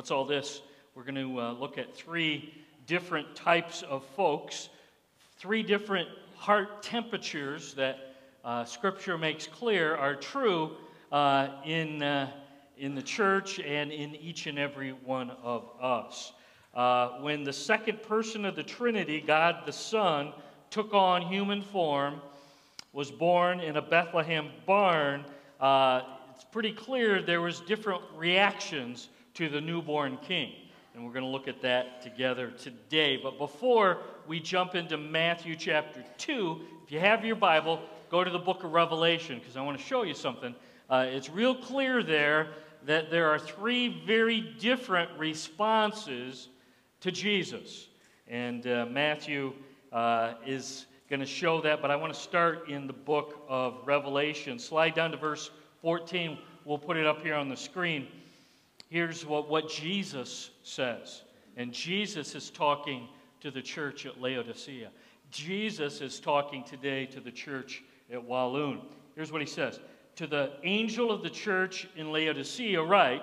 What's all this? We're going to uh, look at three different types of folks, three different heart temperatures that uh, Scripture makes clear are true uh, in, uh, in the church and in each and every one of us. Uh, when the second person of the Trinity, God the Son, took on human form, was born in a Bethlehem barn, uh, it's pretty clear there was different reactions to the newborn king. And we're going to look at that together today. But before we jump into Matthew chapter 2, if you have your Bible, go to the book of Revelation because I want to show you something. Uh, it's real clear there that there are three very different responses to Jesus. And uh, Matthew uh, is going to show that, but I want to start in the book of Revelation. Slide down to verse 14. We'll put it up here on the screen. Here's what, what Jesus says. And Jesus is talking to the church at Laodicea. Jesus is talking today to the church at Walloon. Here's what he says To the angel of the church in Laodicea, right?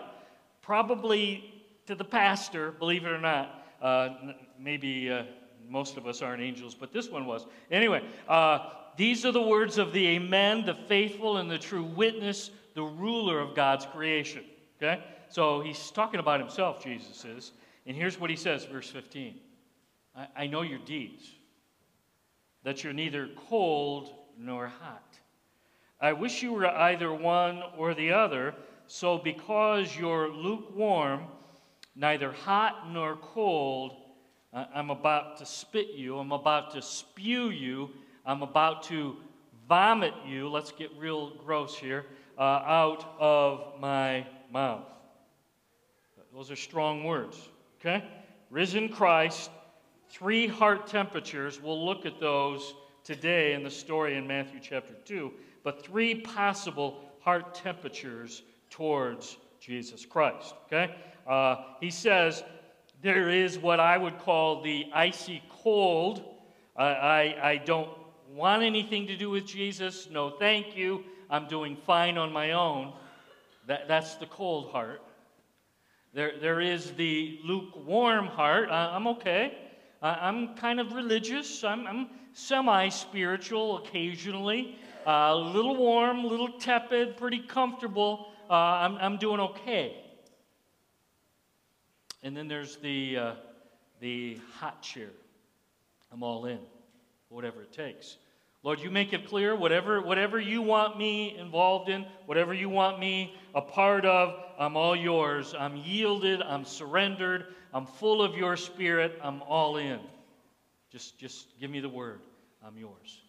probably to the pastor, believe it or not. Uh, maybe uh, most of us aren't angels, but this one was. Anyway, uh, these are the words of the Amen, the faithful and the true witness, the ruler of God's creation. Okay? So he's talking about himself, Jesus is. And here's what he says, verse 15 I, I know your deeds, that you're neither cold nor hot. I wish you were either one or the other. So because you're lukewarm, neither hot nor cold, I'm about to spit you. I'm about to spew you. I'm about to vomit you. Let's get real gross here. Uh, out of my mouth. Those are strong words, okay? Risen Christ, three heart temperatures. We'll look at those today in the story in Matthew chapter 2, but three possible heart temperatures towards Jesus Christ, okay? Uh, he says there is what I would call the icy cold. I, I, I don't want anything to do with Jesus. No, thank you. I'm doing fine on my own. That, that's the cold heart. There, there is the lukewarm heart. I, am okay. I, am kind of religious. I'm, I'm semi spiritual occasionally. Uh, a little warm, a little tepid, pretty comfortable. Uh, I'm, I'm doing okay. And then there's the, uh, the hot chair. I'm all in, whatever it takes. Lord, you make it clear whatever, whatever you want me involved in, whatever you want me a part of, I'm all yours. I'm yielded, I'm surrendered, I'm full of your spirit, I'm all in. Just, just give me the word. I'm yours.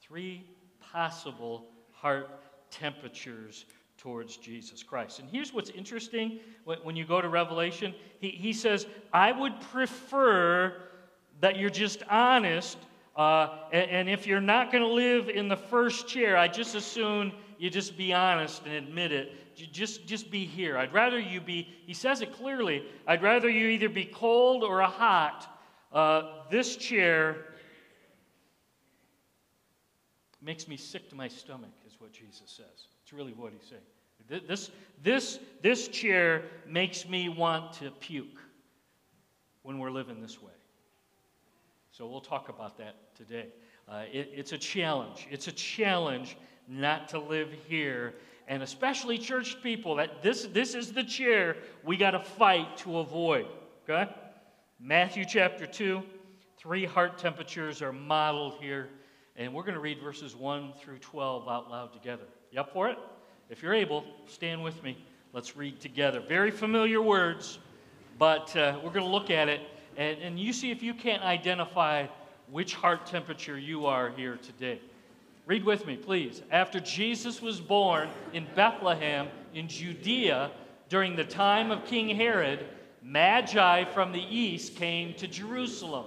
Three possible heart temperatures towards Jesus Christ. And here's what's interesting when, you go to Revelation he, he says, I would prefer that you're just honest uh, and, and, if you're not going to live in the first chair, I just assume you just be honest and admit it. You just, just be here. I'd rather you be, he says it clearly, I'd rather you either be cold or a hot. Uh, this chair makes me sick to my stomach, is what Jesus says. It's really what he's saying. This, this, this chair makes me want to puke when we're living this way. So we'll talk about that today. Uh, it, it's a challenge. It's a challenge not to live here, and especially church people. That this this is the chair we got to fight to avoid. Okay, Matthew chapter two, three heart temperatures are modeled here, and we're going to read verses one through twelve out loud together. You up for it? If you're able, stand with me. Let's read together. Very familiar words, but uh, we're going to look at it and, and you see if you can't identify which heart temperature you are here today. Read with me, please. After Jesus was born in Bethlehem in Judea during the time of King Herod, Magi from the east came to Jerusalem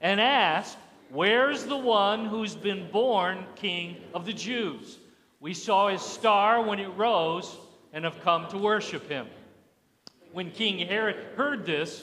and asked, Where's the one who's been born King of the Jews? We saw his star when it rose and have come to worship him. When King Herod heard this,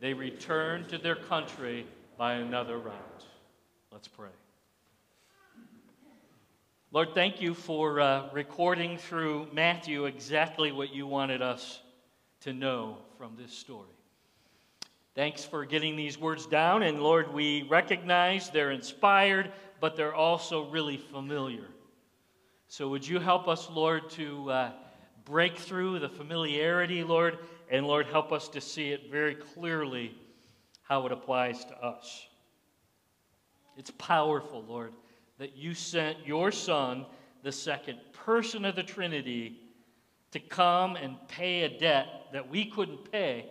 they returned to their country by another route. Let's pray. Lord, thank you for uh, recording through Matthew exactly what you wanted us to know from this story. Thanks for getting these words down. And Lord, we recognize they're inspired, but they're also really familiar. So would you help us, Lord, to uh, break through the familiarity, Lord, and Lord, help us to see it very clearly how it applies to us. It's powerful, Lord that you sent your Son, the second person of the Trinity, to come and pay a debt that we couldn't pay,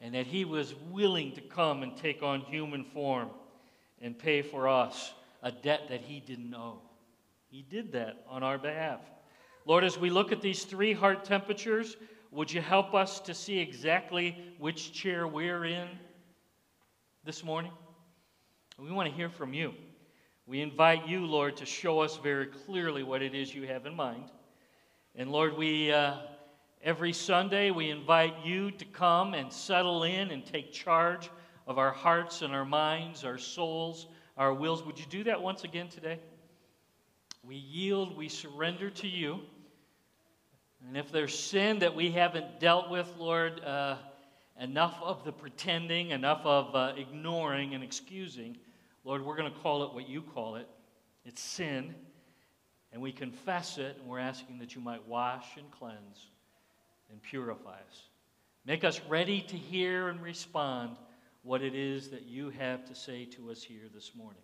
and that he was willing to come and take on human form and pay for us a debt that he didn't owe. He did that on our behalf. Lord, as we look at these three heart temperatures, would you help us to see exactly which chair we're in this morning? We want to hear from you. We invite you, Lord, to show us very clearly what it is you have in mind. And Lord, we uh, every Sunday we invite you to come and settle in and take charge of our hearts and our minds, our souls, our wills. Would you do that once again today? We yield, we surrender to you. And if there's sin that we haven't dealt with, Lord, uh, enough of the pretending, enough of uh, ignoring and excusing. Lord, we're going to call it what you call it. It's sin. And we confess it, and we're asking that you might wash and cleanse and purify us. Make us ready to hear and respond what it is that you have to say to us here this morning.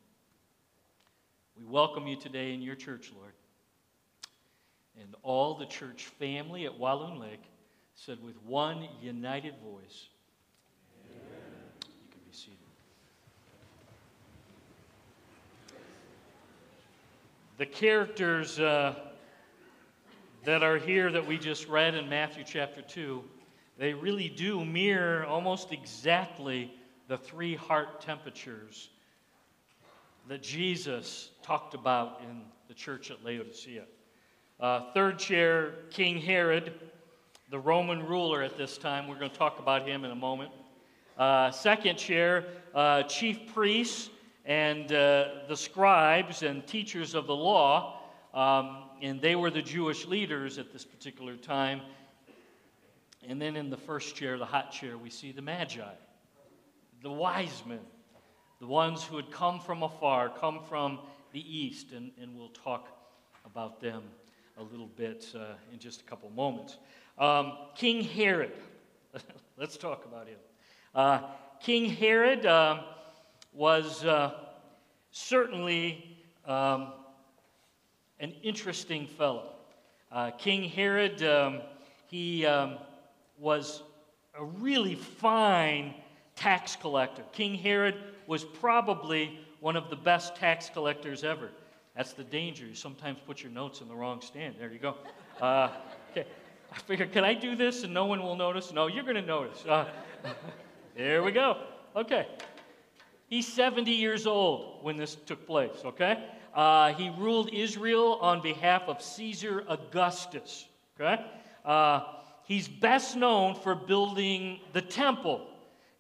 We welcome you today in your church, Lord. And all the church family at Walloon Lake said with one united voice, the characters uh, that are here that we just read in Matthew chapter 2, they really do mirror almost exactly the three heart temperatures that Jesus talked about in the church at Laodicea. Uh, third chair, King Herod, the Roman ruler at this time. We're going to talk about him in a moment. Uh, second chair, uh, chief priests and uh, the scribes and teachers of the law, um, and they were the Jewish leaders at this particular time. And then in the first chair, the hot chair, we see the Magi, the wise men, the ones who had come from afar, come from the east, and, and we'll talk about them a little bit uh, in just a couple moments. Um, King Herod, let's talk about him. Uh, King Herod. Um, was uh, certainly um, an interesting fellow. Uh, King Herod, um, he um, was a really fine tax collector. King Herod was probably one of the best tax collectors ever. That's the danger. You sometimes put your notes in the wrong stand. There you go. Uh, okay. I figured, can I do this and no one will notice? No, you're going to notice. Uh, there we go. Okay. He's 70 years old when this took place, okay? Uh, he ruled Israel on behalf of Caesar Augustus, okay? Uh, he's best known for building the temple.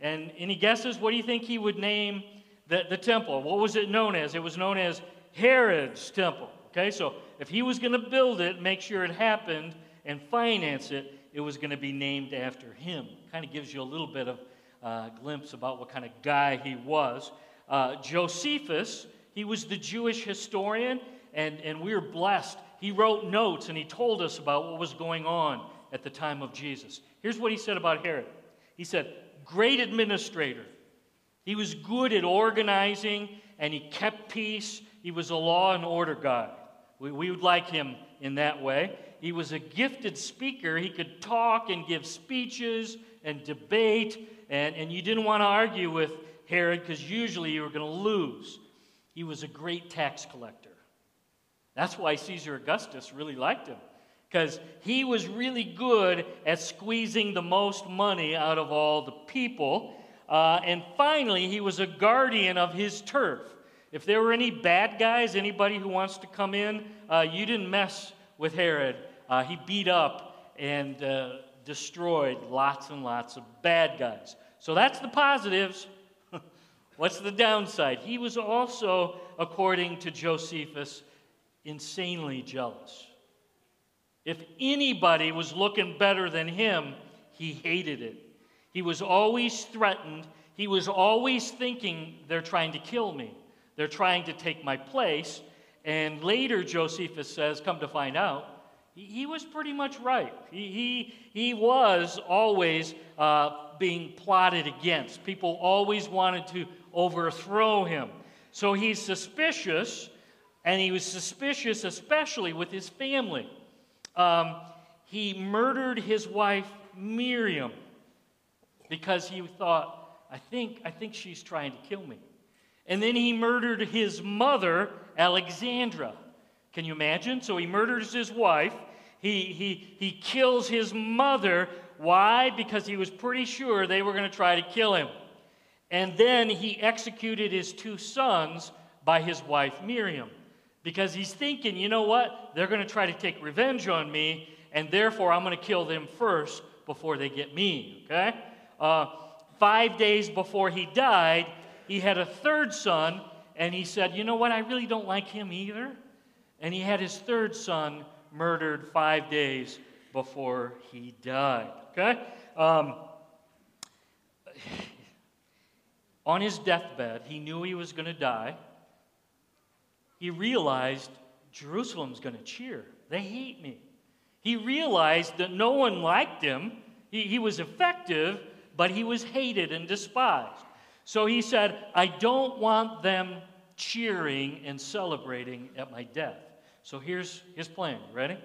And any guesses? What do you think he would name the, the temple. What was it known as? It was known as Herod's temple. Okay, so if he was going to build it, make sure it happened, and finance it, it was going to be named after him. Kind of gives you a little bit of uh, glimpse about what kind of guy he was. Uh, Josephus, he was the Jewish historian, and, and we are blessed. He wrote notes and he told us about what was going on at the time of Jesus. Here's what he said about Herod He said, Great administrator. He was good at organizing and he kept peace. He was a law and order guy. We, we would like him in that way. He was a gifted speaker. He could talk and give speeches and debate, and, and you didn't want to argue with Herod because usually you were going to lose. He was a great tax collector. That's why Caesar Augustus really liked him because he was really good at squeezing the most money out of all the people. Uh, and finally, he was a guardian of his turf. If there were any bad guys, anybody who wants to come in, uh, you didn't mess with Herod. Uh, he beat up and uh, destroyed lots and lots of bad guys. So that's the positives. What's the downside? He was also, according to Josephus, insanely jealous. If anybody was looking better than him, he hated it. He was always threatened. He was always thinking, they're trying to kill me. They're trying to take my place. And later, Josephus says, come to find out, he, he was pretty much right. He, he, he was always uh, being plotted against. People always wanted to overthrow him. So he's suspicious, and he was suspicious especially with his family. Um, he murdered his wife, Miriam, because he thought, I think, I think she's trying to kill me. And then he murdered his mother, Alexandra. Can you imagine? So he murders his wife. He, he, he kills his mother. Why? Because he was pretty sure they were going to try to kill him. And then he executed his two sons by his wife, Miriam because he's thinking, you know what? They're going to try to take revenge on me, and therefore I'm going to kill them first before they get me, okay? Uh, five days before he died, he had a third son, and he said, you know what? I really don't like him either. And he had his third son murdered five days before he died, okay? Um, on his deathbed, he knew he was going to die he realized Jerusalem's going to cheer. They hate me. He realized that no one liked him. He, he was effective, but he was hated and despised. So he said, I don't want them cheering and celebrating at my death. So here's his plan. Ready?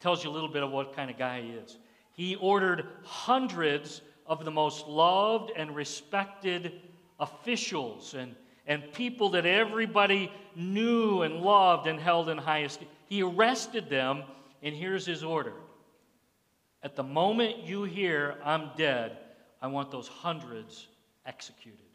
Tells you a little bit of what kind of guy he is. He ordered hundreds of the most loved and respected officials and and people that everybody knew and loved and held in high esteem. He arrested them, and here's his order. At the moment you hear, I'm dead, I want those hundreds executed.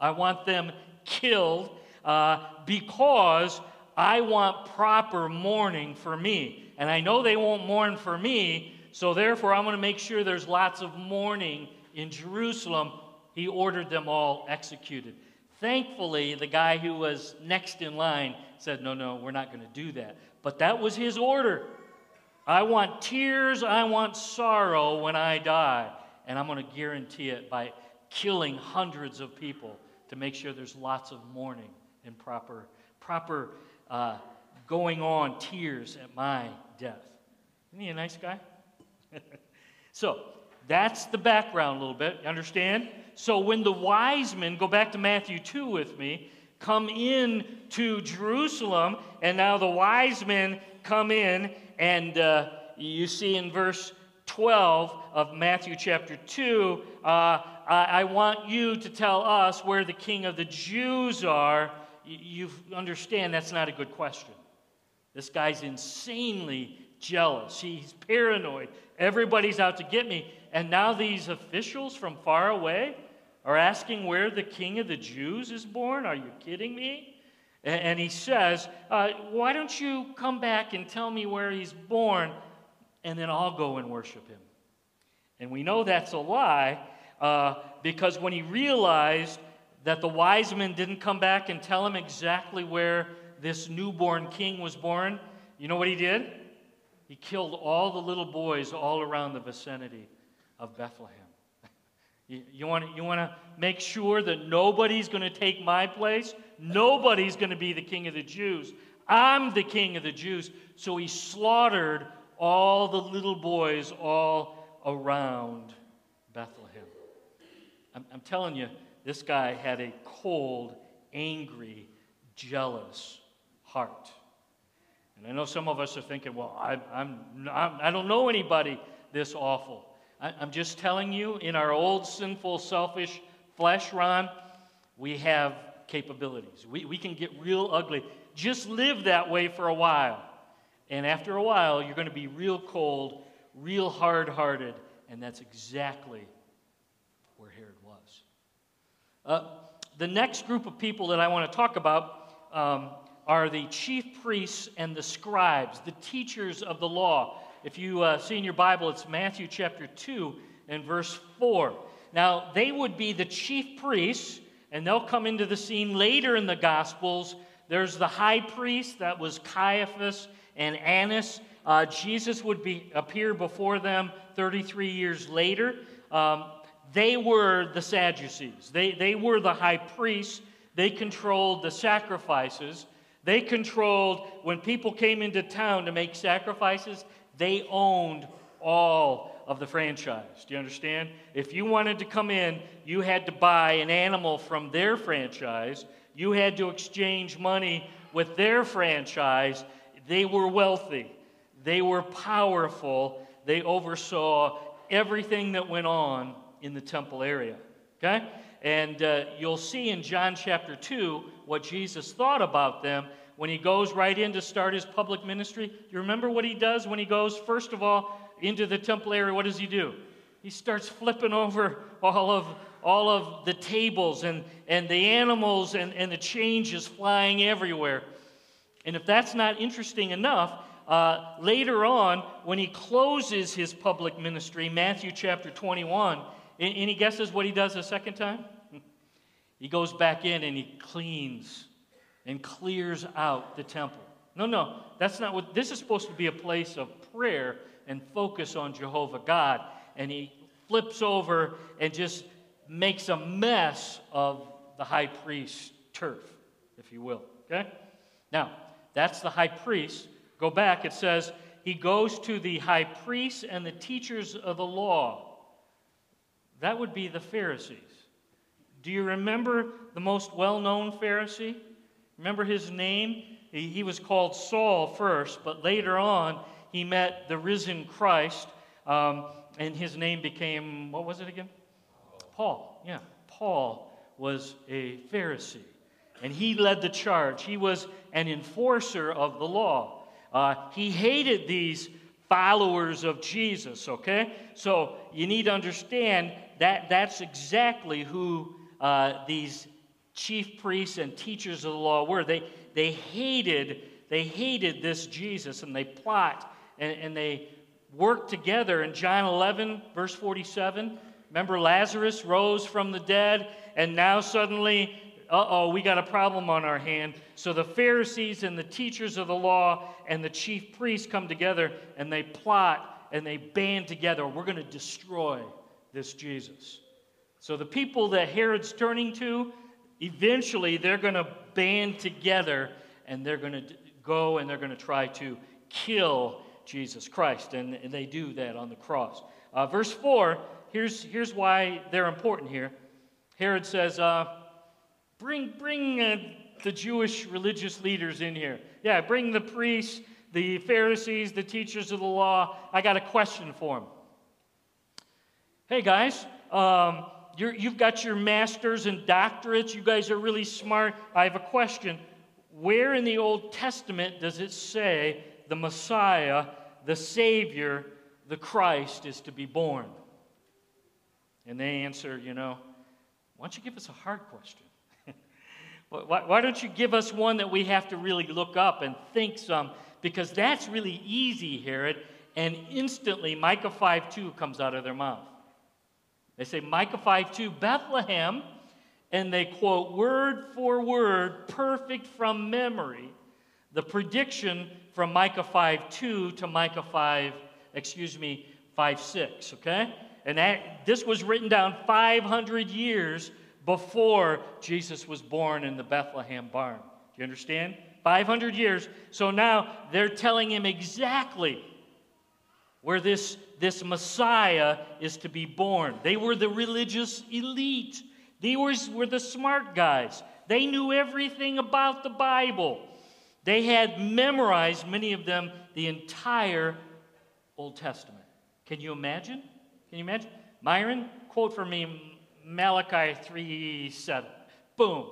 I want them killed uh, because I want proper mourning for me. And I know they won't mourn for me, so therefore I'm going to make sure there's lots of mourning in Jerusalem. He ordered them all executed. Thankfully, the guy who was next in line said, No, no, we're not going to do that. But that was his order. I want tears, I want sorrow when I die. And I'm going to guarantee it by killing hundreds of people to make sure there's lots of mourning and proper, proper uh, going on tears at my death. Isn't he a nice guy? so that's the background a little bit. You understand? So when the wise men, go back to Matthew 2 with me, come in to Jerusalem, and now the wise men come in, and uh, you see in verse 12 of Matthew chapter 2, uh, I, I, want you to tell us where the king of the Jews are. You, understand that's not a good question. This guy's insanely jealous. He's paranoid. Everybody's out to get me. And now these officials from far away are asking where the king of the Jews is born? Are you kidding me? And he says, uh, Why don't you come back and tell me where he's born, and then I'll go and worship him? And we know that's a lie uh, because when he realized that the wise men didn't come back and tell him exactly where this newborn king was born, you know what he did? He killed all the little boys all around the vicinity of Bethlehem. You, you want to make sure that nobody's going to take my place? Nobody's going to be the king of the Jews. I'm the king of the Jews. So he slaughtered all the little boys all around Bethlehem. I'm, I'm telling you, this guy had a cold, angry, jealous heart. And I know some of us are thinking, well, I, I'm, I'm, I don't know anybody this awful. I, I'm just telling you, in our old sinful, selfish flesh, Ron, we have capabilities. We, we can get real ugly. Just live that way for a while. And after a while, you're going to be real cold, real hard hearted, and that's exactly. Uh, the next group of people that I want to talk about um, are the chief priests and the scribes, the teachers of the law. If you uh, see in your Bible, it's Matthew chapter 2 and verse 4. Now, they would be the chief priests, and they'll come into the scene later in the Gospels. There's the high priest, that was Caiaphas and Annas. Uh, Jesus would be, appear before them 33 years later. Um, they were the Sadducees, they, they were the high priests. They controlled the sacrifices. They controlled, when people came into town to make sacrifices, they owned all of the franchise. Do you understand? If you wanted to come in, you had to buy an animal from their franchise, you had to exchange money with their franchise. They were wealthy, they were powerful, they oversaw everything that went on in the temple area. Okay? And uh, you'll see in John chapter 2 what Jesus thought about them when he goes right in to start his public ministry. You remember what he does when he goes, first of all, into the temple area? What does he do? He starts flipping over all of, all of the tables and, and the animals and, and the changes flying everywhere. And if that's not interesting enough, uh, later on, when he closes his public ministry, Matthew chapter 21, any guesses what he does a second time? He goes back in and he cleans and clears out the temple. No, no, that's not what this is supposed to be a place of prayer and focus on Jehovah God. And he flips over and just makes a mess of the high priest's turf, if you will. Okay? Now, that's the high priest. Go back, it says, he goes to the high priests and the teachers of the law. That would be the Pharisees. Do you remember the most well known Pharisee? Remember his name? He, was called Saul first, but later on he met the risen Christ, um, and his name became, what was it again? Paul. Yeah, Paul was a Pharisee, and he led the charge. He was an enforcer of the law. Uh, he hated these followers of Jesus, okay? So you need to understand that that's exactly who uh, these chief priests and teachers of the law were. They, they hated they hated this Jesus and they plot and, and they work together. In John 11, verse 47, remember Lazarus rose from the dead, and now suddenly, uh oh, we got a problem on our hand. So the Pharisees and the teachers of the law and the chief priests come together and they plot and they band together. We're going to destroy this Jesus. So the people that Herod's turning to, eventually they're going to band together and they're going to go and they're going to try to kill Jesus Christ. And, they do that on the cross. Uh, verse 4, here's, here's why they're important here. Herod says, uh, Bring, bring uh, the Jewish religious leaders in here. Yeah, bring the priests, the Pharisees, the teachers of the law. I got a question for them. Hey, guys, um, you have got your masters and doctorates. You guys are really smart. I have a question. Where in the Old Testament does it say the Messiah, the Savior, the Christ is to be born? And they answer, you know, why don't you give us a hard question? why, why don't you give us one that we have to really look up and think some? Because that's really easy, Herod. And instantly, Micah 5 2 comes out of their mouth. They say, Micah 5 2, Bethlehem and they quote word for word, perfect from memory, the prediction from Micah 5 2 to Micah 5, excuse me, 5 6, okay? And that, this was written down 500 years before Jesus was born in the Bethlehem barn. Do you understand? 500 years. So now they're telling him exactly where this, this Messiah is to be born. They were the religious elite, they were, were the smart guys. They knew everything about the Bible. They had memorized, many of them, the entire Old Testament. Can you imagine? Can you imagine? Myron, quote for me Malachi 3 7. Boom.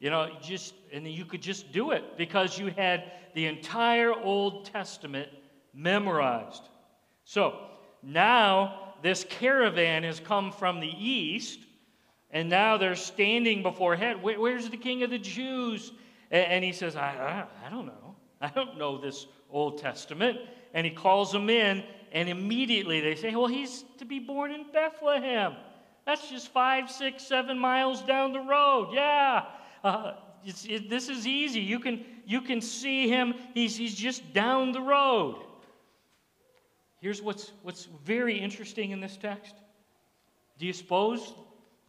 You know, just, and you could just do it because you had the entire Old Testament memorized. So now this caravan has come from the east, and now they're standing before head. Where, where's the king of the Jews? And, and he says, I, I, I don't know. I don't know this Old Testament. And he calls them in, and immediately they say, Well, he's to be born in Bethlehem. That's just five, six, seven miles down the road. Yeah. Uh, it, this is easy. You can, you can see him. He's, he's just down the road. Here's what's, what's very interesting in this text. Do you suppose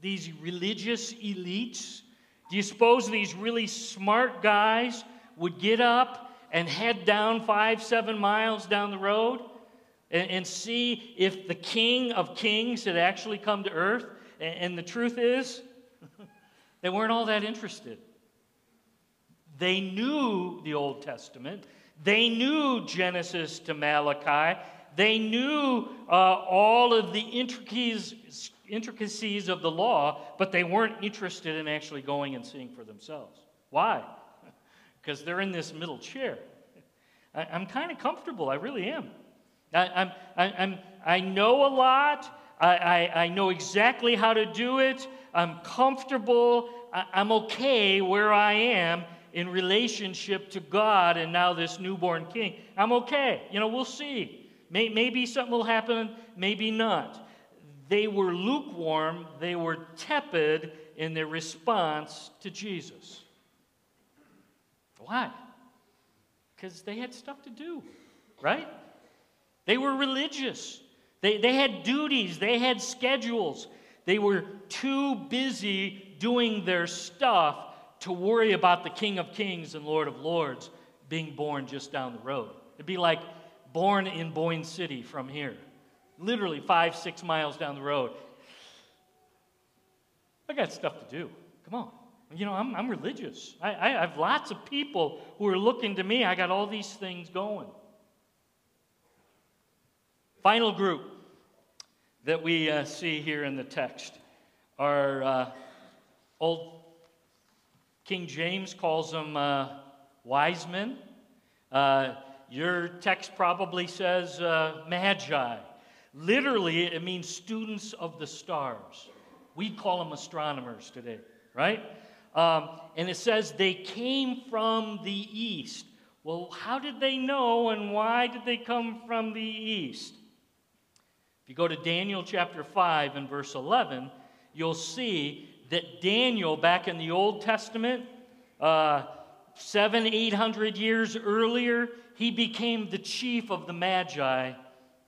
these religious elites, do you suppose these really smart guys would get up and head down five, seven miles down the road and, and see if the King of Kings had actually come to earth? And, and the truth is, they weren't all that interested. They knew the Old Testament. They knew Genesis to Malachi. They knew uh, all of the intricacies, of the law, but they weren't interested in actually going and seeing for themselves. Why? Because they're in this middle chair. I, am kind of comfortable. I really am. I, I'm, I, I'm, I know a lot. I, I, I know exactly how to do it. I'm comfortable. I, I'm okay where I am in relationship to God and now this newborn king. I'm okay. You know, we'll see. May, maybe something will happen, maybe not. They were lukewarm, they were tepid in their response to Jesus. Why? Because they had stuff to do, right? They were religious. They, they had duties, they had schedules. They were too busy doing their stuff to worry about the King of Kings and Lord of Lords being born just down the road. It'd be like born in Boyne City from here, literally five, six miles down the road. I got stuff to do. Come on. You know, I'm, I'm religious. I, I have lots of people who are looking to me. I got all these things going. Final group that we uh, see here in the text are uh, old King James calls them uh, wise men. Uh, your text probably says uh, magi. Literally, it means students of the stars. We call them astronomers today, right? Um, and it says they came from the east. Well, how did they know and why did they come from the east? If you go to Daniel chapter 5 and verse 11, you'll see that Daniel, back in the Old Testament, uh, seven, eight hundred years earlier, he became the chief of the Magi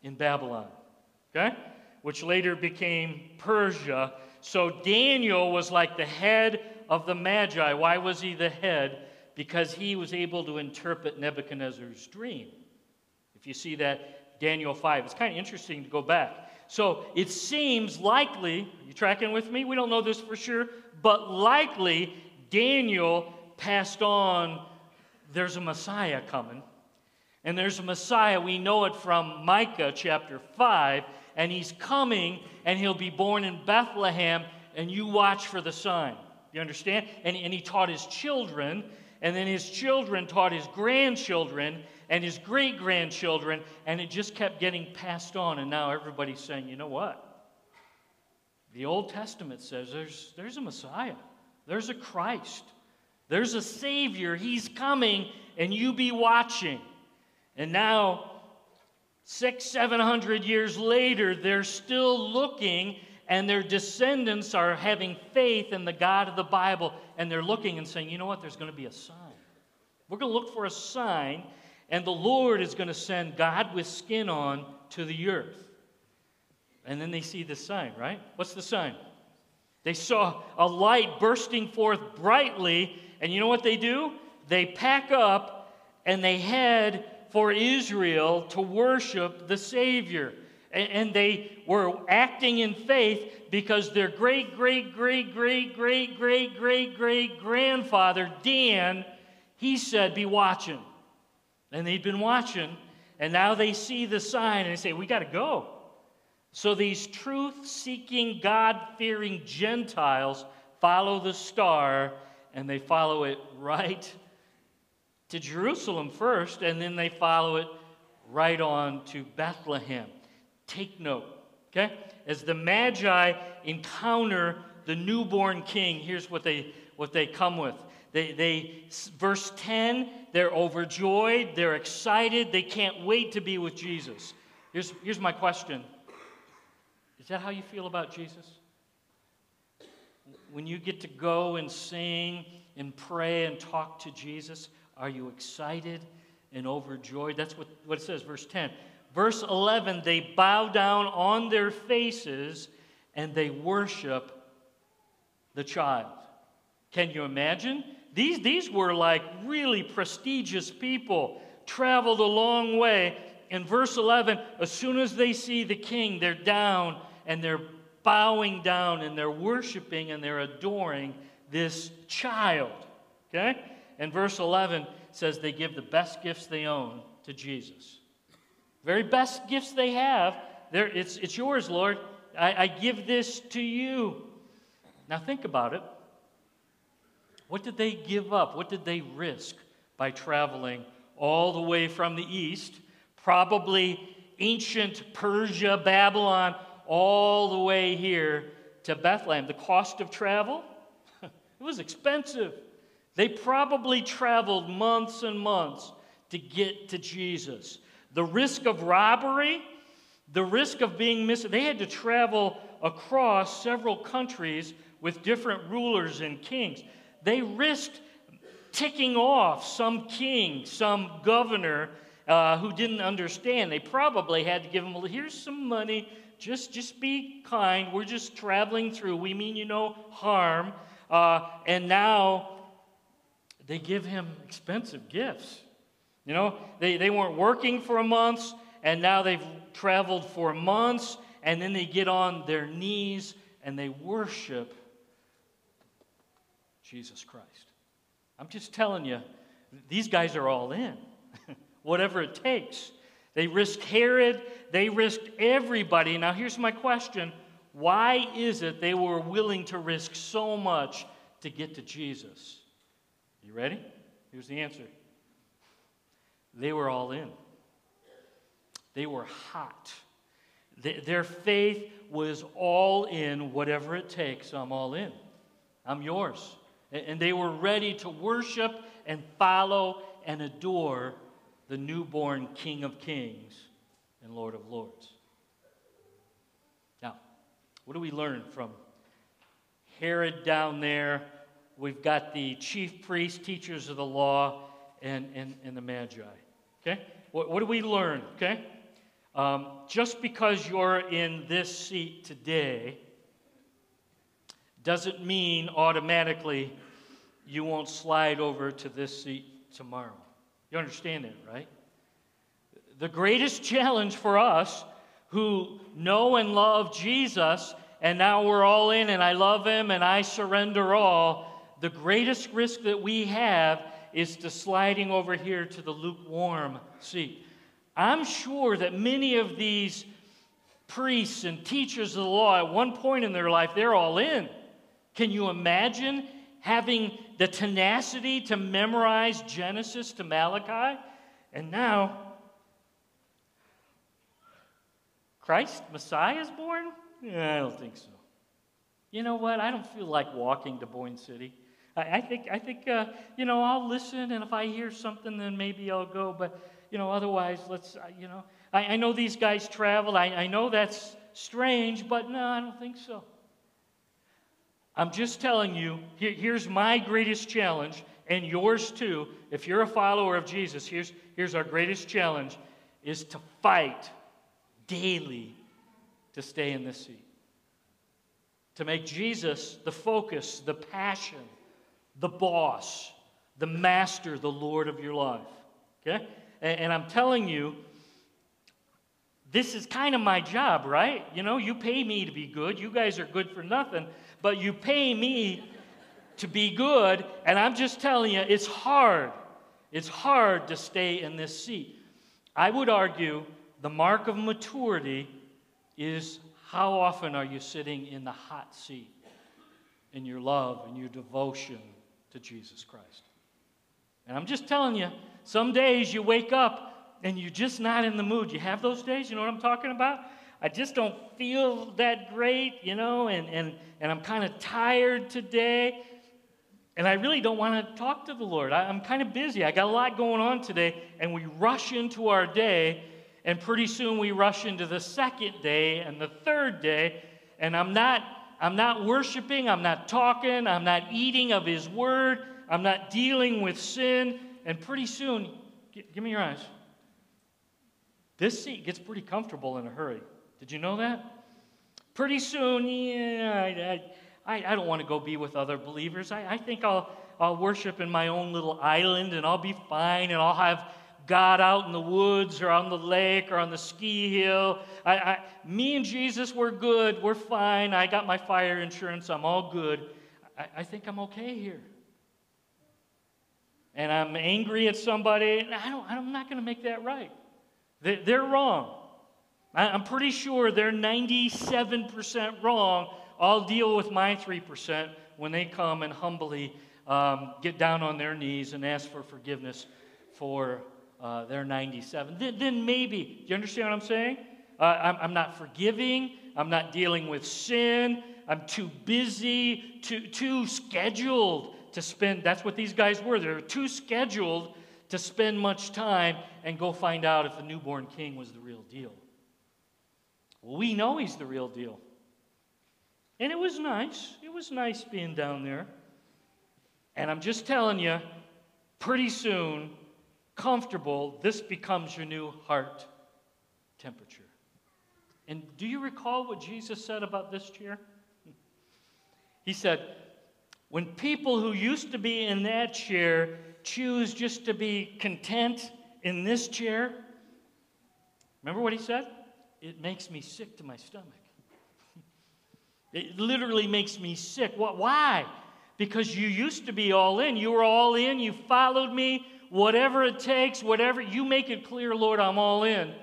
in Babylon, okay? Which later became Persia. So Daniel was like the head of the Magi. Why was he the head? Because he was able to interpret Nebuchadnezzar's dream. If you see that, Daniel 5. It's kind of interesting to go back. So it seems likely, you tracking with me? We don't know this for sure, but likely Daniel passed on there's a Messiah coming. And there's a Messiah, we know it from Micah chapter 5, and he's coming and he'll be born in Bethlehem, and you watch for the sign. You understand? And, and he taught his children, and then his children taught his grandchildren and his great grandchildren, and it just kept getting passed on. And now everybody's saying, you know what? The Old Testament says there's, there's a Messiah, there's a Christ. There's a Savior. He's coming, and you be watching. And now, six, seven hundred years later, they're still looking and their descendants are having faith in the God of the Bible, and they're looking and saying, you know what, there's going to be a sign. We're going to look for a sign, and the Lord is going to send God with skin on to the earth. And then they see the sign, right? What's the sign? They saw a light bursting forth brightly, and you know what they do? They pack up and they head for Israel to worship the Savior. And they were acting in faith because their great, great, great, great, great, great, great, great grandfather, Dan, he said, Be watching. And they'd been watching, and now they see the sign and they say, We got to go. So these truth seeking, God fearing Gentiles follow the star and they follow it right to Jerusalem first, and then they follow it right on to Bethlehem. Take note, okay? As the Magi encounter the newborn king, here's what they, what they come with. They, they, verse 10, they're overjoyed, they're excited, they can't wait to be with Jesus. Here's, here's my question Is that how you feel about Jesus? When you get to go and sing and pray and talk to Jesus, are you excited and overjoyed? That's what, what it says, verse 10. Verse 11, they bow down on their faces and they worship the child. Can you imagine? These, these were like really prestigious people, traveled a long way. In verse 11, as soon as they see the king, they're down and they're bowing down and they're worshiping and they're adoring this child. Okay? And verse 11 says they give the best gifts they own to Jesus. Very best gifts they have. It's, it's yours, Lord. I, I give this to you. Now think about it. What did they give up? What did they risk by traveling all the way from the east, probably ancient Persia, Babylon, all the way here to Bethlehem? The cost of travel? it was expensive. They probably traveled months and months to get to Jesus. The risk of robbery, the risk of being missed, they had to travel across several countries with different rulers and kings. They risked ticking off some king, some governor uh, who didn't understand. They probably had to give him, well, here's some money. Just, just be kind. We're just traveling through. We mean you no harm. Uh, and now they give him expensive gifts. You know, they, they weren't working for months, and now they've traveled for months, and then they get on their knees and they worship Jesus Christ. I'm just telling you, these guys are all in, whatever it takes. They risked Herod, they risked everybody. Now, here's my question why is it they were willing to risk so much to get to Jesus? You ready? Here's the answer they were all in, they were hot. Their faith was all in, whatever it takes, I'm all in. I'm yours. And they were ready to worship and follow and adore the newborn King of Kings and Lord of Lords. Now, what do we learn from Herod down there we've got the chief priests, teachers of the law, and, and, and the magi. Okay? What, what do we learn? Okay? Um, just because you're in this seat today doesn't mean automatically you won't slide over to this seat tomorrow. You understand that, right? The greatest challenge for us who know and love Jesus, and now we're all in, and I love him, and I surrender all, the greatest risk that we have is to sliding over here to the lukewarm seat. I'm sure that many of these priests and teachers of the law, at one point in their life, they're all in. Can you imagine having the tenacity to memorize Genesis to Malachi? And now, Christ, Messiah, is born? Yeah, I don't think so. You know what? I don't feel like walking to Boyne City. I, think, I think uh, you know, I'll listen, and if I hear something, then maybe I'll go. But, you know, otherwise, let's, uh, you know, I, I know these guys travel. I, I know that's strange, but no, I don't think so. I'm just telling you, here, here's my greatest challenge, and yours too. If you're a follower of Jesus, here's, here's our greatest challenge is to fight daily to stay in this seat. To make Jesus the focus, the passion, the boss, the master, the Lord of your life. Okay? And, and I'm telling you, this is kind of my job, right? You know, you pay me to be good. You guys are good for nothing but you pay me to be good, and I'm just telling you, it's hard. It's hard to stay in this seat. I would argue the mark of maturity is how often are you sitting in the hot seat in your love in your devotion to Jesus Christ? And I'm just telling you, some days you wake up and you're just not in the mood. You have those days, you know what I'm talking about? I just don't feel that great, you know, and, and, and I'm kind of tired today. And I really don't want to talk to the Lord. I, I'm kind of busy. I got a lot going on today. And we rush into our day, and pretty soon we rush into the second day and the third day. And I'm not, I'm not worshiping, I'm not talking, I'm not eating of His Word, I'm not dealing with sin. And pretty soon, give me your eyes. This seat gets pretty comfortable in a hurry. Did you know that? Pretty soon, yeah, I, I, I don't want to go be with other believers. I, I think I'll, I'll worship in my own little island and I'll be fine and I'll have God out in the woods or on the lake or on the ski hill. I, I, me and Jesus, we're good. We're fine. I got my fire insurance. I'm all good. I, I think I'm okay here. And I'm angry at somebody. I don't, I'm not going to make that right. They, they're wrong. I'm pretty sure they're 97% wrong. I'll deal with my 3% when they come and humbly um, get down on their knees and ask for forgiveness for uh, their 97. Then, then, maybe, do you understand what I'm saying? Uh, I'm, I'm not forgiving. I'm not dealing with sin. I'm too busy, too, too scheduled to spend. That's what these guys were. They're too scheduled to spend much time and go find out if the newborn king was the real deal. Well, we know he's the real deal. And it was nice. It was nice being down there. And I'm just telling you, pretty soon, comfortable, this becomes your new heart temperature. And do you recall what Jesus said about this chair? He said, when people who used to be in that chair choose just to be content in this chair, remember what he said? it makes me sick to my stomach. it literally makes me sick. What, why? Because you used to be all in. You were all in. You followed me. Whatever it takes, whatever, you make it clear, Lord, I'm all in.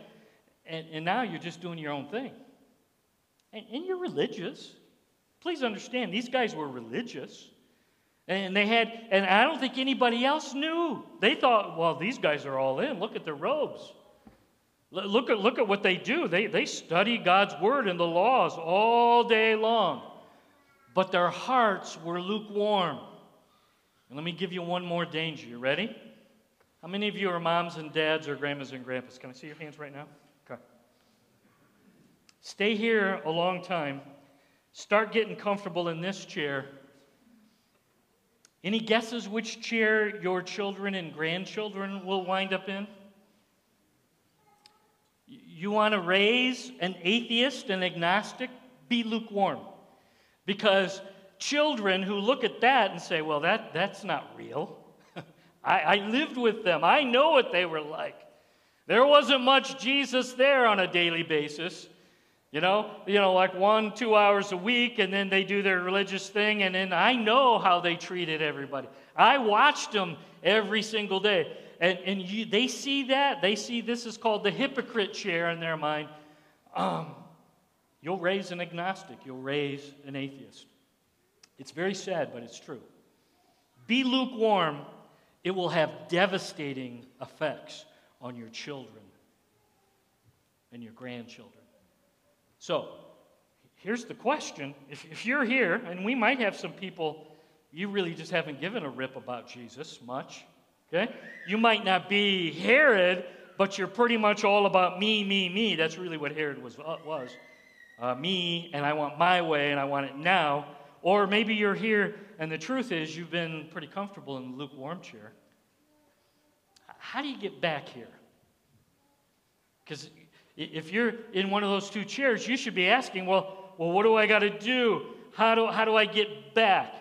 And, and now you're just doing your own thing. And, and you're religious. Please understand, these guys were religious. And they had, and I don't think anybody else knew. They thought, well, these guys are all in. Look at their robes. Look at, look at what they do. They, they study God's word and the laws all day long, but their hearts were lukewarm. And let me give you one more danger. You ready? How many of you are moms and dads or grandmas and grandpas? Can I see your hands right now? Okay. Stay here a long time. Start getting comfortable in this chair. Any guesses which chair your children and grandchildren will wind up in? You want to raise an atheist, an agnostic? Be lukewarm. Because children who look at that and say, well, that, that's not real. I, I lived with them. I know what they were like. There wasn't much Jesus there on a daily basis. You know, you know, like one, two hours a week, and then they do their religious thing, and then I know how they treated everybody. I watched them every single day and, and you, they see that. They see this is called the hypocrite chair in their mind. Um, you'll raise an agnostic, you'll raise an atheist. It's very sad, but it's true. Be lukewarm, it will have devastating effects on your children and your grandchildren. So, here's the question if, if you're here, and we might have some people, you really just haven't given a rip about Jesus much. Okay? You might not be Herod, but you're pretty much all about me, me, me. That's really what Herod was. Uh, was. uh, me and I want my way and I want it now. Or maybe you're here and the truth is you've been pretty comfortable in the lukewarm chair. How do you get back here? Because if you're in one of those two chairs, you should be asking, well, well what do I got to do? How, do? how do I get back?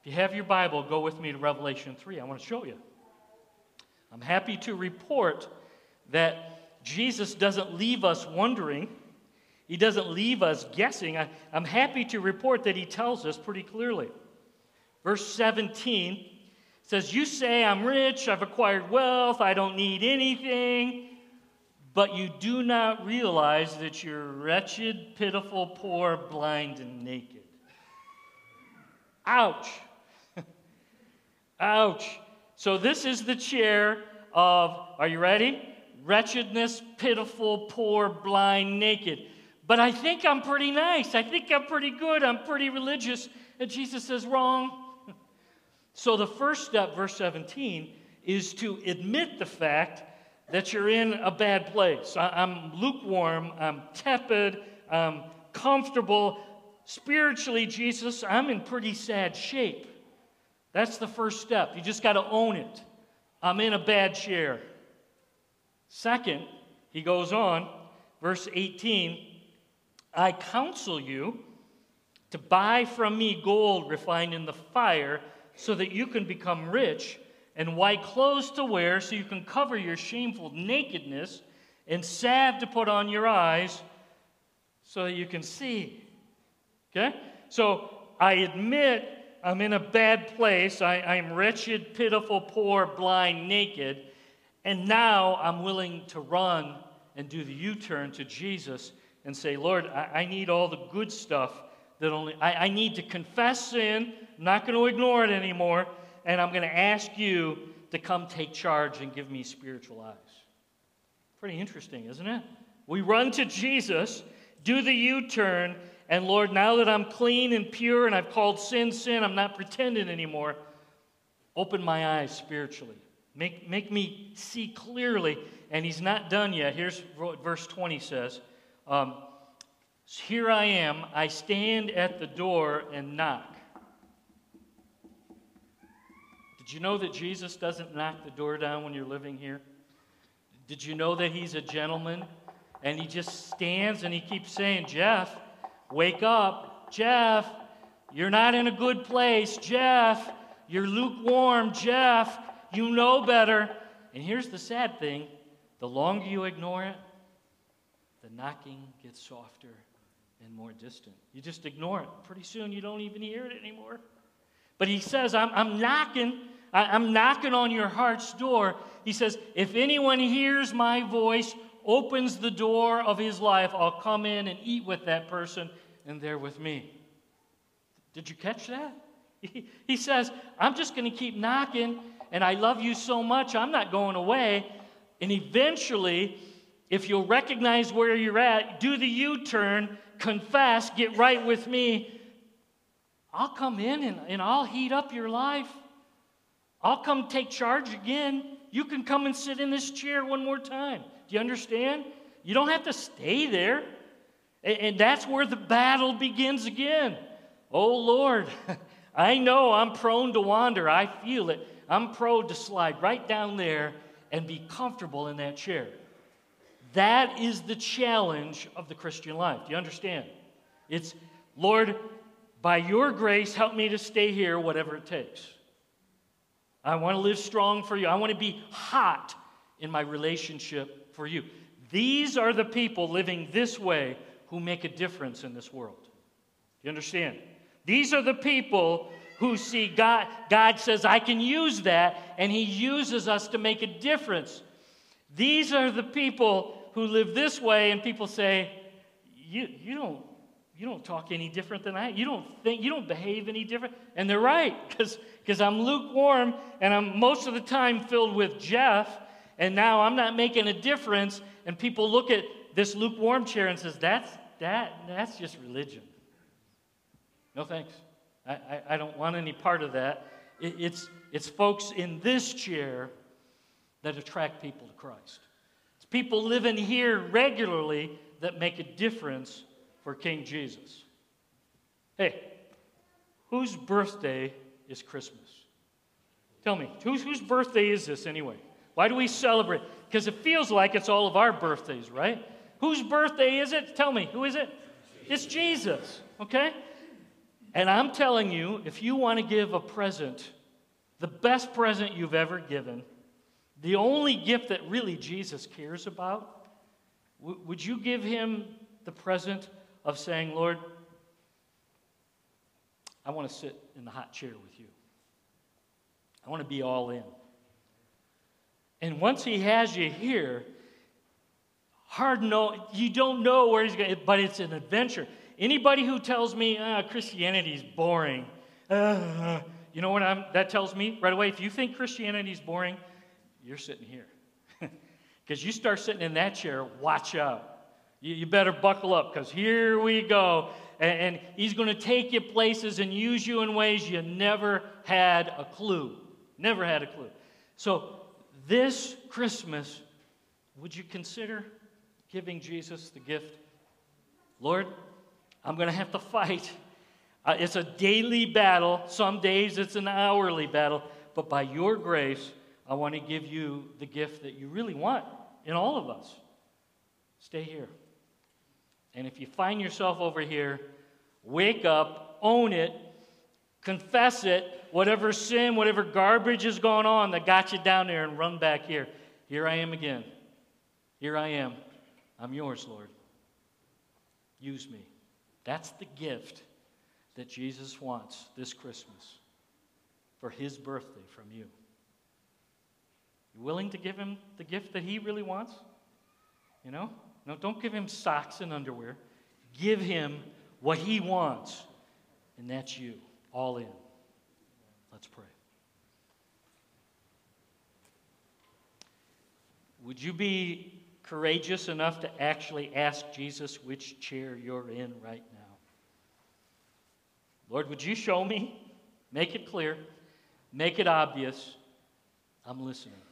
If you have your Bible, go with me to Revelation 3. I want to show you. I'm happy to report that Jesus doesn't leave us wondering. He doesn't leave us guessing. I, am happy to report that he tells us pretty clearly. Verse 17 says, You say, I'm rich, I've acquired wealth, I don't need anything, but you do not realize that you're wretched, pitiful, poor, blind, and naked. Ouch. Ouch. So, this is the chair of, are you ready? Wretchedness, pitiful, poor, blind, naked. But I think I'm pretty nice. I think I'm pretty good. I'm pretty religious. And Jesus says, wrong. So, the first step, verse 17, is to admit the fact that you're in a bad place. I'm lukewarm, I'm tepid, I'm comfortable. Spiritually, Jesus, I'm in pretty sad shape. That's the first step. You just got to own it. I'm in a bad chair. Second, he goes on, verse 18 I counsel you to buy from me gold refined in the fire so that you can become rich, and white clothes to wear so you can cover your shameful nakedness, and salve to put on your eyes so that you can see. Okay? So I admit I'm in a bad place. I, I'm wretched, pitiful, poor, blind, naked. And now I'm willing to run and do the U turn to Jesus and say, Lord, I, I, need all the good stuff that only, I, I need to confess sin. I'm not going to ignore it anymore. And I'm going to ask you to come take charge and give me spiritual eyes. Pretty interesting, isn't it? We run to Jesus, do the U turn, and Lord, now that I'm clean and pure and I've called sin sin, I'm not pretending anymore. Open my eyes spiritually. Make, make me see clearly. And he's not done yet. Here's what verse 20 says um, Here I am. I stand at the door and knock. Did you know that Jesus doesn't knock the door down when you're living here? Did you know that he's a gentleman? And he just stands and he keeps saying, Jeff, Wake up. Jeff, you're not in a good place. Jeff, you're lukewarm. Jeff, you know better. And here's the sad thing the longer you ignore it, the knocking gets softer and more distant. You just ignore it. Pretty soon you don't even hear it anymore. But he says, I'm, I'm knocking. I, I'm knocking on your heart's door. He says, If anyone hears my voice, opens the door of his life, I'll come in and eat with that person and they're with me. Did you catch that? He says, I'm just going to keep knocking, and I love you so much, I'm not going away. And eventually, if you'll recognize where you're at, do the U turn, confess, get right with me, I'll come in and, and I'll heat up your life. I'll come take charge again. You can come and sit in this chair one more time. Do you understand? You don't have to stay there. And that's where the battle begins again. Oh Lord, I know I'm prone to wander. I feel it. I'm prone to slide right down there and be comfortable in that chair. That is the challenge of the Christian life. Do you understand? It's, Lord, by your grace, help me to stay here, whatever it takes. I want to live strong for you. I want to be hot in my relationship for you. These are the people living this way who make a difference in this world. Do you understand? These are the people who see God. God says, I can use that, and He uses us to make a difference. These are the people who live this way, and people say, You, you, don't, you don't talk any different than I. You don't think, you don't behave any different. And they're right, because I'm lukewarm, and I'm most of the time filled with Jeff, and now I'm not making a difference. And people look at this lukewarm chair and says, that's, that, that's just religion. No thanks. I, I, I don't want any part of that. It, it's, it's folks in this chair that attract people to Christ. People living here regularly that make a difference for King Jesus. Hey, whose birthday is Christmas? Tell me, whose, whose birthday is this anyway? Why do we celebrate? Because it feels like it's all of our birthdays, right? Whose birthday is it? Tell me, who is it? It's Jesus, okay? And I'm telling you, if you want to give a present, the best present you've ever given, the only gift that really Jesus cares about, w- would you give him the present of saying, Lord, I want to sit in the hot chair with you? I want to be all in. And once he has you here, hard no, you don't know where he's going, but it's an adventure. Anybody who tells me ah, Christianity is boring, uh, you know what I'm, that tells me right away? If you think Christianity is boring, you're sitting here. Because you start sitting in that chair, watch out. You, you better buckle up because here we go. And, and he's going to take you places and use you in ways you never had a clue. Never had a clue. So, this Christmas, would you consider giving Jesus the gift? Lord, I'm going to have to fight. Uh, it's a daily battle. Some days it's an hourly battle. But by your grace, I want to give you the gift that you really want in all of us. Stay here. And if you find yourself over here, wake up, own it, confess it, whatever sin, whatever garbage is going on that got you down there, and run back here. Here I am again. Here I am. I'm yours, Lord. Use me. That's the gift that Jesus wants this Christmas for his birthday from you. You willing to give him the gift that he really wants? You know? No, don't give him socks and underwear. Give him what he wants, and that's you, all in. Let's pray. Would you be courageous enough to actually ask Jesus which chair you're in right now? Lord, would you show me? Make it clear, make it obvious. I'm listening.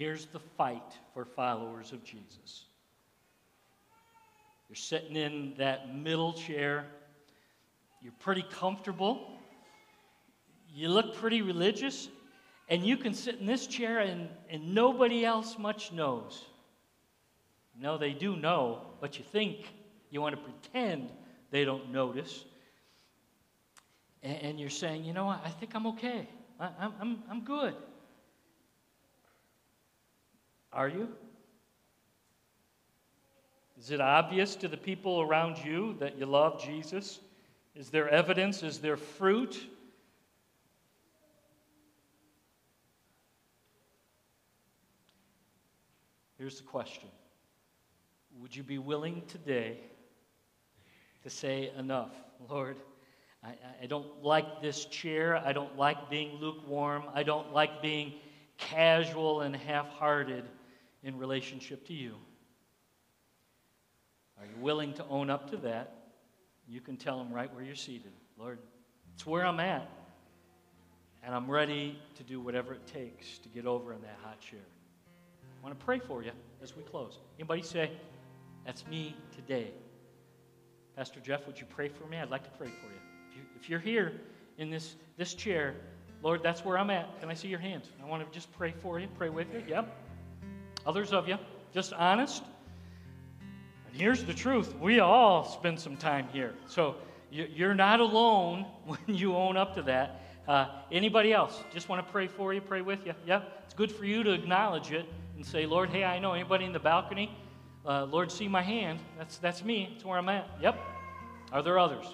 Here's the fight for followers of Jesus. You're sitting in that middle chair. You're pretty comfortable. You look pretty religious. And you can sit in this chair and, and nobody else much knows. No, they do know, but you think you want to pretend they don't notice. And, and you're saying, you know what, I think I'm okay. I, I'm, I'm good. Are you? Is it obvious to the people around you that you love Jesus? Is there evidence? Is there fruit? Here's the question Would you be willing today to say, Enough, Lord? I, I don't like this chair. I don't like being lukewarm. I don't like being casual and half hearted in relationship to you? Are you willing to own up to that? You can tell them right where you're seated. Lord, it's where I'm at. And I'm ready to do whatever it takes to get over in that hot chair. I want to pray for you as we close. Anybody say, That's me today? Pastor Jeff, would you pray for me? I'd like to pray for you. If, you, you're here in this, this chair, Lord, that's where I'm at. Can I see your hands? I want to just pray for you, pray with you. Yep. Others of you, just honest. And here's the truth we all spend some time here. So you're not alone when you own up to that. Uh, anybody else? Just want to pray for you, pray with you. Yeah, it's good for you to acknowledge it and say, Lord, hey, I know anybody in the balcony. Uh, Lord, see my hand. That's that's me. That's where I'm at. Yep. Are there others?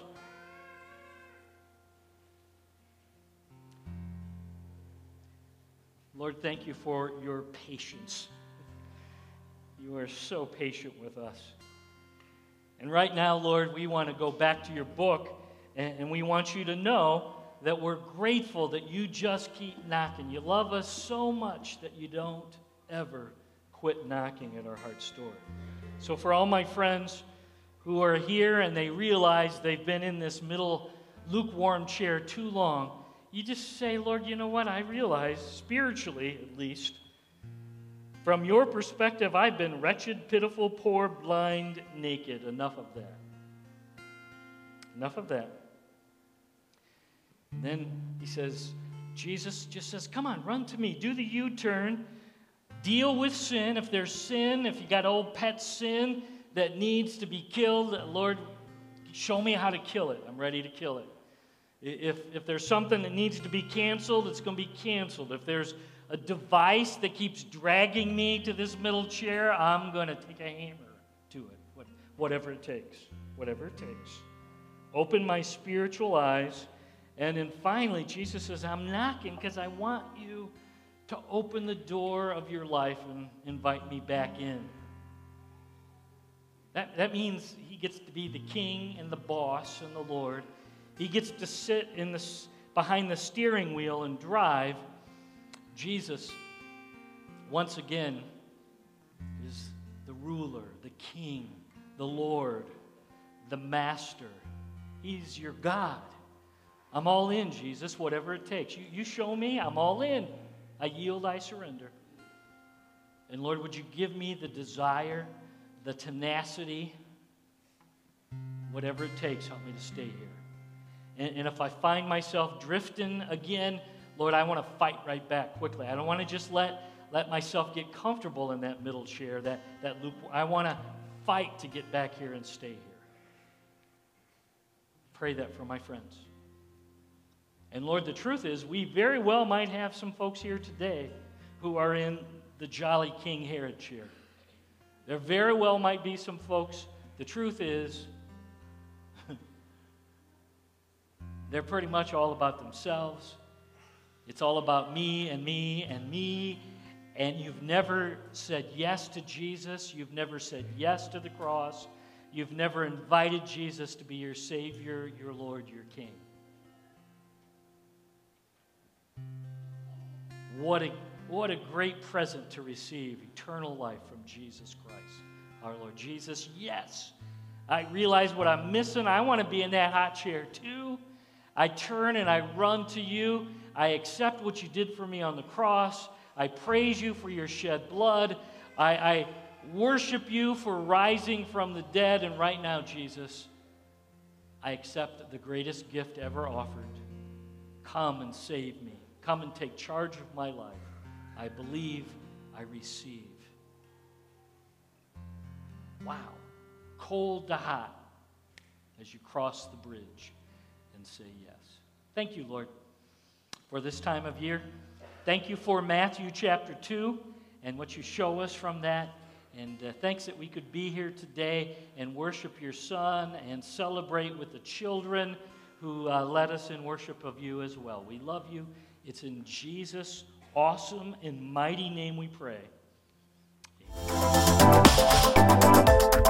Lord, thank you for your patience. You are so patient with us. And right now, Lord, we want to go back to your book and, we want you to know that we're grateful that you just keep knocking. You love us so much that you don't ever quit knocking at our heart's door. So, for all my friends who are here and they realize they've been in this middle lukewarm chair too long, you just say, Lord, you know what? I realize, spiritually at least, from your perspective, I've been wretched, pitiful, poor, blind, naked. Enough of that. Enough of that. Then he says, Jesus just says, Come on, run to me. Do the U turn. Deal with sin. If there's sin, if you got old pet sin that needs to be killed, Lord, show me how to kill it. I'm ready to kill it. If, if there's something that needs to be canceled, it's going to be canceled. If there's a device that keeps dragging me to this middle chair, I'm going to take a hammer to it, whatever it takes. Whatever it takes. Open my spiritual eyes. And then finally, Jesus says, I'm knocking because I want you to open the door of your life and invite me back in. That, that means he gets to be the king and the boss and the Lord. He gets to sit in the, behind the steering wheel and drive. Jesus, once again, is the ruler, the king, the Lord, the master. He's your God. I'm all in, Jesus, whatever it takes. You, you show me, I'm all in. I yield, I surrender. And Lord, would you give me the desire, the tenacity, whatever it takes, help me to stay here. And, and if I find myself drifting again, Lord, I want to fight right back quickly. I don't want to just let, let myself get comfortable in that middle chair, that, that loop. I want to fight to get back here and stay here. Pray that for my friends. And Lord, the truth is, we very well might have some folks here today who are in the jolly King Herod chair. There very well might be some folks, the truth is, they're pretty much all about themselves. It's all about me and me and me. And you've never said yes to Jesus. You've never said yes to the cross. You've never invited Jesus to be your Savior, your Lord, your King. What a, what a great present to receive eternal life from Jesus Christ, our Lord. Jesus, yes, I realize what I'm missing. I want to be in that hot chair too. I turn and I run to you. I accept what you did for me on the cross. I praise you for your shed blood. I, I worship you for rising from the dead. And right now, Jesus, I accept the greatest gift ever offered. Come and save me. Come and take charge of my life. I believe, I receive. Wow. Cold to hot as you cross the bridge and say yes. Thank you, Lord, for this time of year. Thank you for Matthew chapter 2 and what you show us from that. And uh, thanks that we could be here today and worship your Son and celebrate with the children who uh, led us in worship of you as well. We love you. It's in Jesus' awesome and mighty name we pray. Amen.